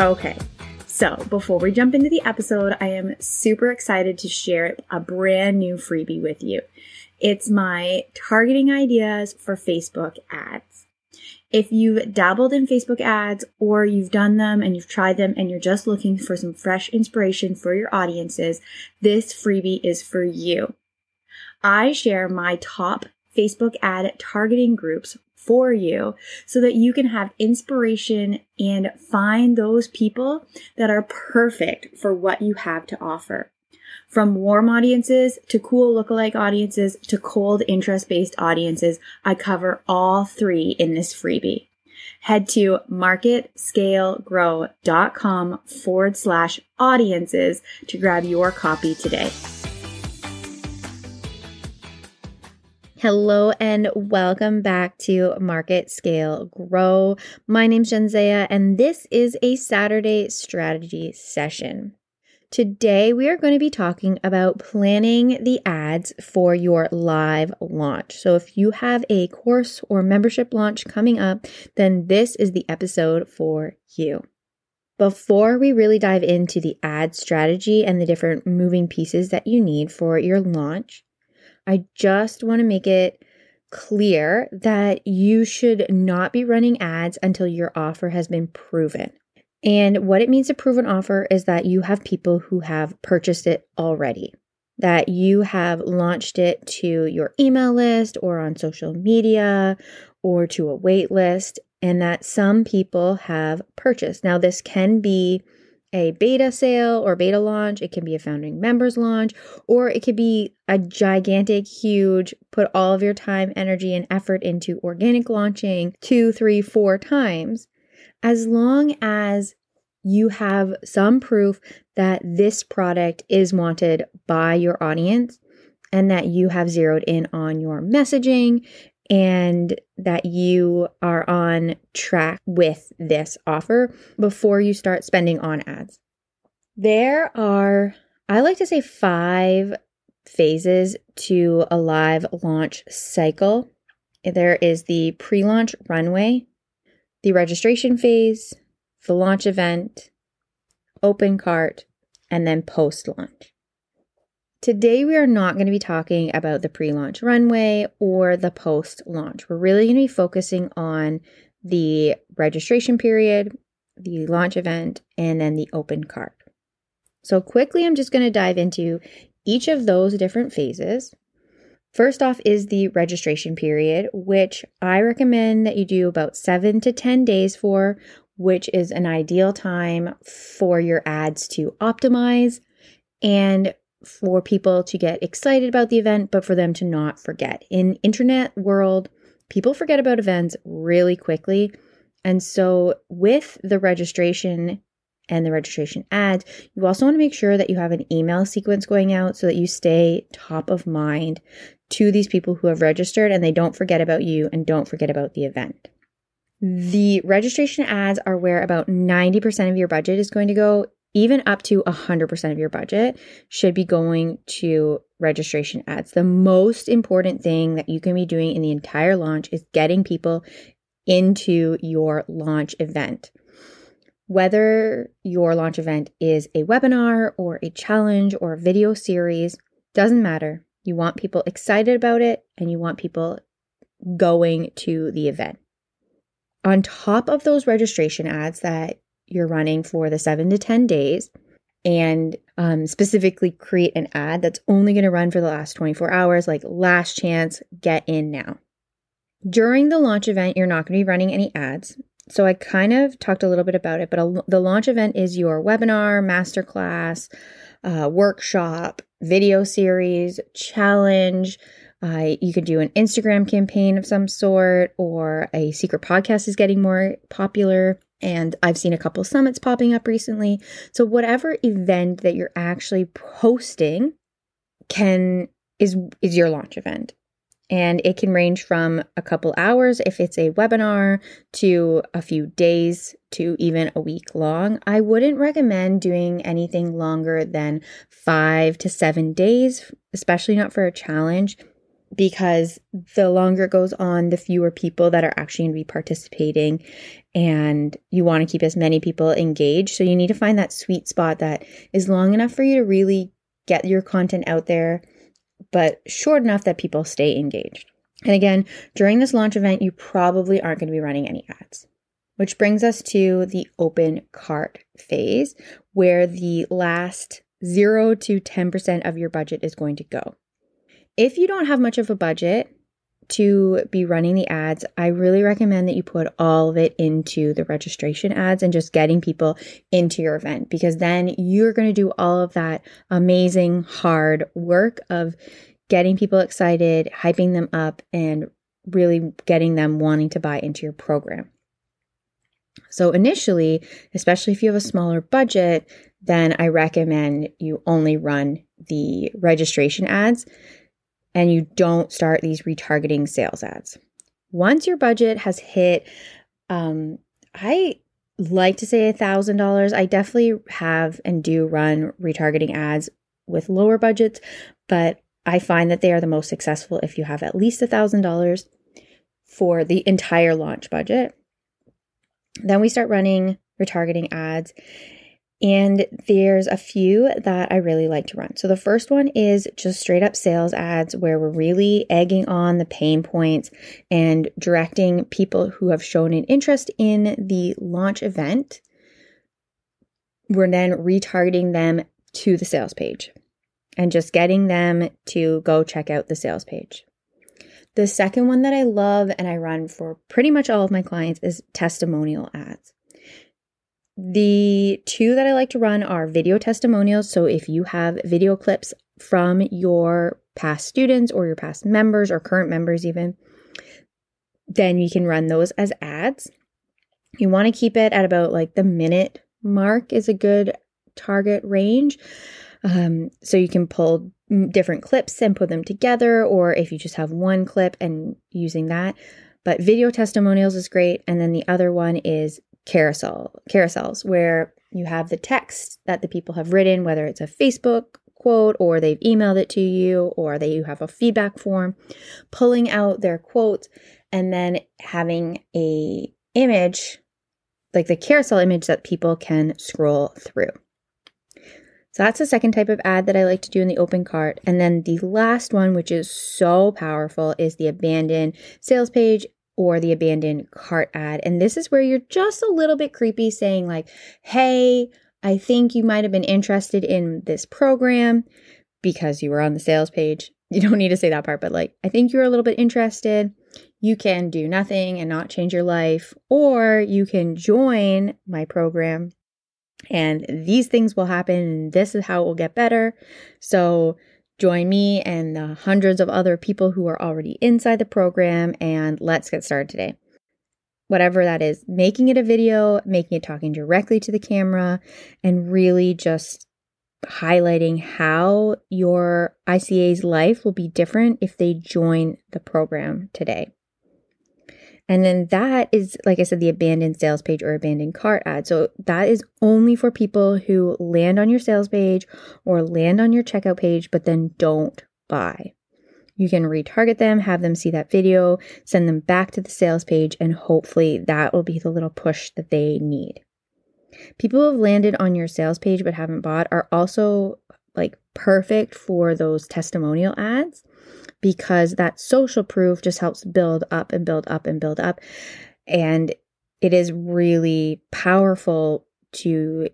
Okay, so before we jump into the episode, I am super excited to share a brand new freebie with you. It's my targeting ideas for Facebook ads. If you've dabbled in Facebook ads or you've done them and you've tried them and you're just looking for some fresh inspiration for your audiences, this freebie is for you. I share my top Facebook ad targeting groups for you so that you can have inspiration and find those people that are perfect for what you have to offer. From warm audiences to cool lookalike audiences to cold interest based audiences, I cover all three in this freebie. Head to marketscalegrow.com forward slash audiences to grab your copy today. Hello and welcome back to Market Scale Grow. My name's Jenzea and this is a Saturday strategy session. Today we are going to be talking about planning the ads for your live launch. So if you have a course or membership launch coming up, then this is the episode for you. Before we really dive into the ad strategy and the different moving pieces that you need for your launch, I just want to make it clear that you should not be running ads until your offer has been proven. And what it means to prove an offer is that you have people who have purchased it already, that you have launched it to your email list or on social media or to a wait list, and that some people have purchased. Now, this can be a beta sale or beta launch, it can be a founding members launch, or it could be a gigantic, huge, put all of your time, energy, and effort into organic launching two, three, four times. As long as you have some proof that this product is wanted by your audience and that you have zeroed in on your messaging and that you are on track with this offer before you start spending on ads. There are, I like to say, five phases to a live launch cycle. There is the pre launch runway, the registration phase, the launch event, open cart, and then post launch. Today, we are not going to be talking about the pre launch runway or the post launch. We're really going to be focusing on the registration period, the launch event, and then the open cart. So, quickly, I'm just going to dive into each of those different phases. First off is the registration period, which I recommend that you do about seven to 10 days for, which is an ideal time for your ads to optimize and for people to get excited about the event, but for them to not forget. In internet world, people forget about events really quickly. And so with the registration and the registration ads, you also want to make sure that you have an email sequence going out so that you stay top of mind to these people who have registered and they don't forget about you and don't forget about the event. The registration ads are where about 90% of your budget is going to go even up to 100% of your budget should be going to registration ads. The most important thing that you can be doing in the entire launch is getting people into your launch event. Whether your launch event is a webinar or a challenge or a video series, doesn't matter. You want people excited about it and you want people going to the event. On top of those registration ads that you're running for the seven to 10 days and um, specifically create an ad that's only going to run for the last 24 hours, like last chance, get in now. During the launch event, you're not going to be running any ads. So I kind of talked a little bit about it, but a, the launch event is your webinar, masterclass, uh, workshop, video series, challenge. Uh, you could do an Instagram campaign of some sort, or a secret podcast is getting more popular. And I've seen a couple summits popping up recently. So whatever event that you're actually hosting can is is your launch event. And it can range from a couple hours if it's a webinar to a few days to even a week long. I wouldn't recommend doing anything longer than five to seven days, especially not for a challenge, because the longer it goes on, the fewer people that are actually going to be participating. And you want to keep as many people engaged. So you need to find that sweet spot that is long enough for you to really get your content out there but short enough that people stay engaged. And again, during this launch event, you probably aren't going to be running any ads. Which brings us to the open cart phase, where the last 0 to 10% of your budget is going to go. If you don't have much of a budget to be running the ads, I really recommend that you put all of it into the registration ads and just getting people into your event because then you're going to do all of that amazing hard work of getting people excited, hyping them up, and really getting them wanting to buy into your program. So, initially, especially if you have a smaller budget, then I recommend you only run the registration ads and you don't start these retargeting sales ads. Once your budget has hit, um, I like to say a thousand dollars. I definitely have and do run retargeting ads with lower budgets, but I find that they are the most successful if you have at least a $1,000 for the entire launch budget. Then we start running retargeting ads. And there's a few that I really like to run. So the first one is just straight up sales ads where we're really egging on the pain points and directing people who have shown an interest in the launch event. We're then retargeting them to the sales page and just getting them to go check out the sales page. The second one that I love and I run for pretty much all of my clients is testimonial ads. The two that I like to run are video testimonials. So if you have video clips from your past students or your past members or current members, even, then you can run those as ads. You want to keep it at about like the minute mark, is a good target range. Um, so you can pull different clips and put them together, or if you just have one clip and using that. But video testimonials is great. And then the other one is carousel carousels, where you have the text that the people have written, whether it's a Facebook quote or they've emailed it to you or they you have a feedback form, pulling out their quote and then having a image like the carousel image that people can scroll through. So that's the second type of ad that I like to do in the open cart. And then the last one, which is so powerful, is the abandoned sales page or the abandoned cart ad. And this is where you're just a little bit creepy saying, like, hey, I think you might have been interested in this program because you were on the sales page. You don't need to say that part, but like, I think you're a little bit interested. You can do nothing and not change your life, or you can join my program and these things will happen and this is how it will get better. So join me and the hundreds of other people who are already inside the program and let's get started today. Whatever that is, making it a video, making it talking directly to the camera, and really just highlighting how your ICA's life will be different if they join the program today. And then that is, like I said, the abandoned sales page or abandoned cart ad. So that is only for people who land on your sales page or land on your checkout page, but then don't buy. You can retarget them, have them see that video, send them back to the sales page, and hopefully that will be the little push that they need. People who have landed on your sales page but haven't bought are also like perfect for those testimonial ads because that social proof just helps build up and build up and build up. And it is really powerful to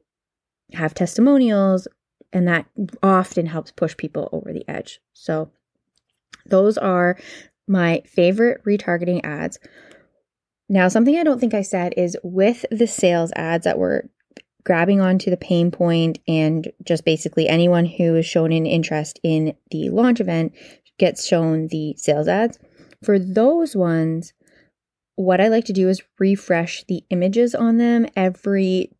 have testimonials, and that often helps push people over the edge. So, those are my favorite retargeting ads. Now, something I don't think I said is with the sales ads that we're grabbing onto the pain point and just basically anyone who is shown an interest in the launch event gets shown the sales ads. For those ones, what I like to do is refresh the images on them every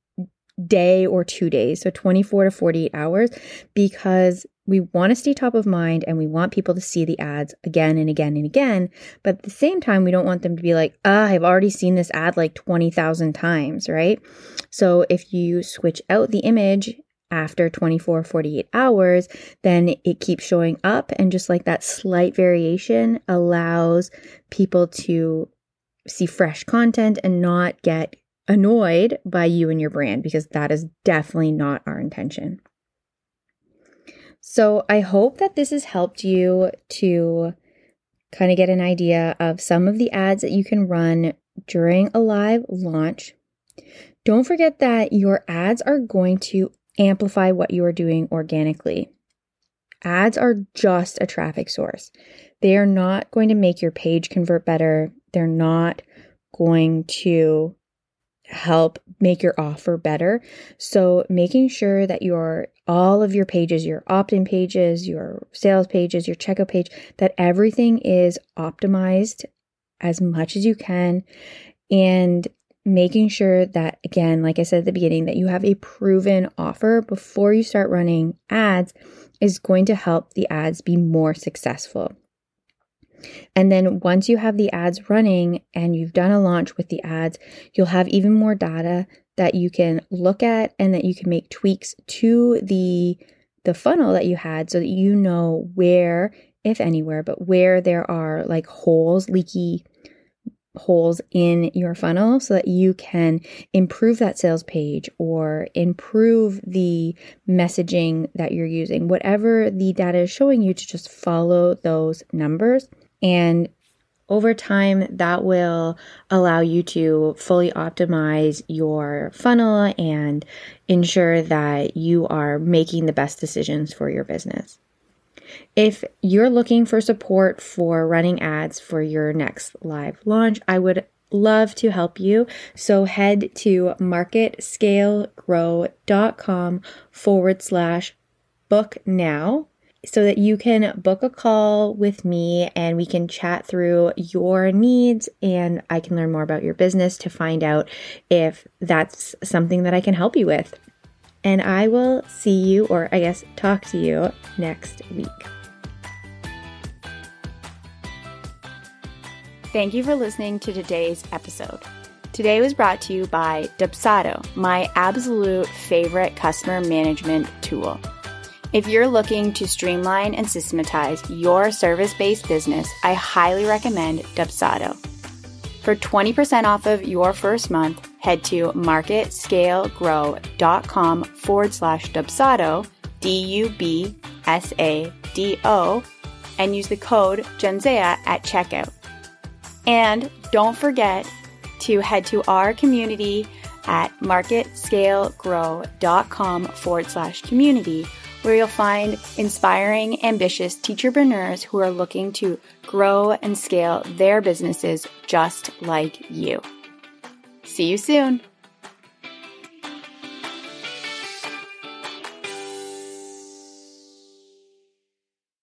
day or two days, so 24 to 48 hours, because we want to stay top of mind and we want people to see the ads again and again and again. But at the same time, we don't want them to be like, ah, I've already seen this ad like 20,000 times, right? So if you switch out the image after 24 48 hours then it keeps showing up and just like that slight variation allows people to see fresh content and not get annoyed by you and your brand because that is definitely not our intention. So I hope that this has helped you to kind of get an idea of some of the ads that you can run during a live launch. Don't forget that your ads are going to amplify what you are doing organically. Ads are just a traffic source. They are not going to make your page convert better. They're not going to help make your offer better. So making sure that your all of your pages, your opt-in pages, your sales pages, your checkout page, that everything is optimized as much as you can and making sure that again, like I said at the beginning, that you have a proven offer before you start running ads is going to help the ads be more successful. And then once you have the ads running and you've done a launch with the ads, you'll have even more data that you can look at and that you can make tweaks to the the funnel that you had so that you know where if anywhere but where there are like holes leaky holes in your funnel so that you can improve that sales page or improve the messaging that you're using whatever the data is showing you to just follow those numbers and over time, that will allow you to fully optimize your funnel and ensure that you are making the best decisions for your business. If you're looking for support for running ads for your next live launch, I would love to help you. So head to marketscalegrow.com forward slash book now so that you can book a call with me and we can chat through your needs and I can learn more about your business to find out if that's something that I can help you with. And I will see you, or I guess talk to you next week. Thank you for listening to today's episode. Today was brought to you by Dubsado, my absolute favorite customer management tool. If you're looking to streamline and systematize your service based business, I highly recommend Dubsado. For 20% off of your first month, head to marketscalegrow.com forward slash Dubsado, D U B S A D O, and use the code Genzea at checkout. And don't forget to head to our community at marketscalegrow.com forward slash community where you'll find inspiring, ambitious teacherpreneurs who are looking to grow and scale their businesses just like you. See you soon.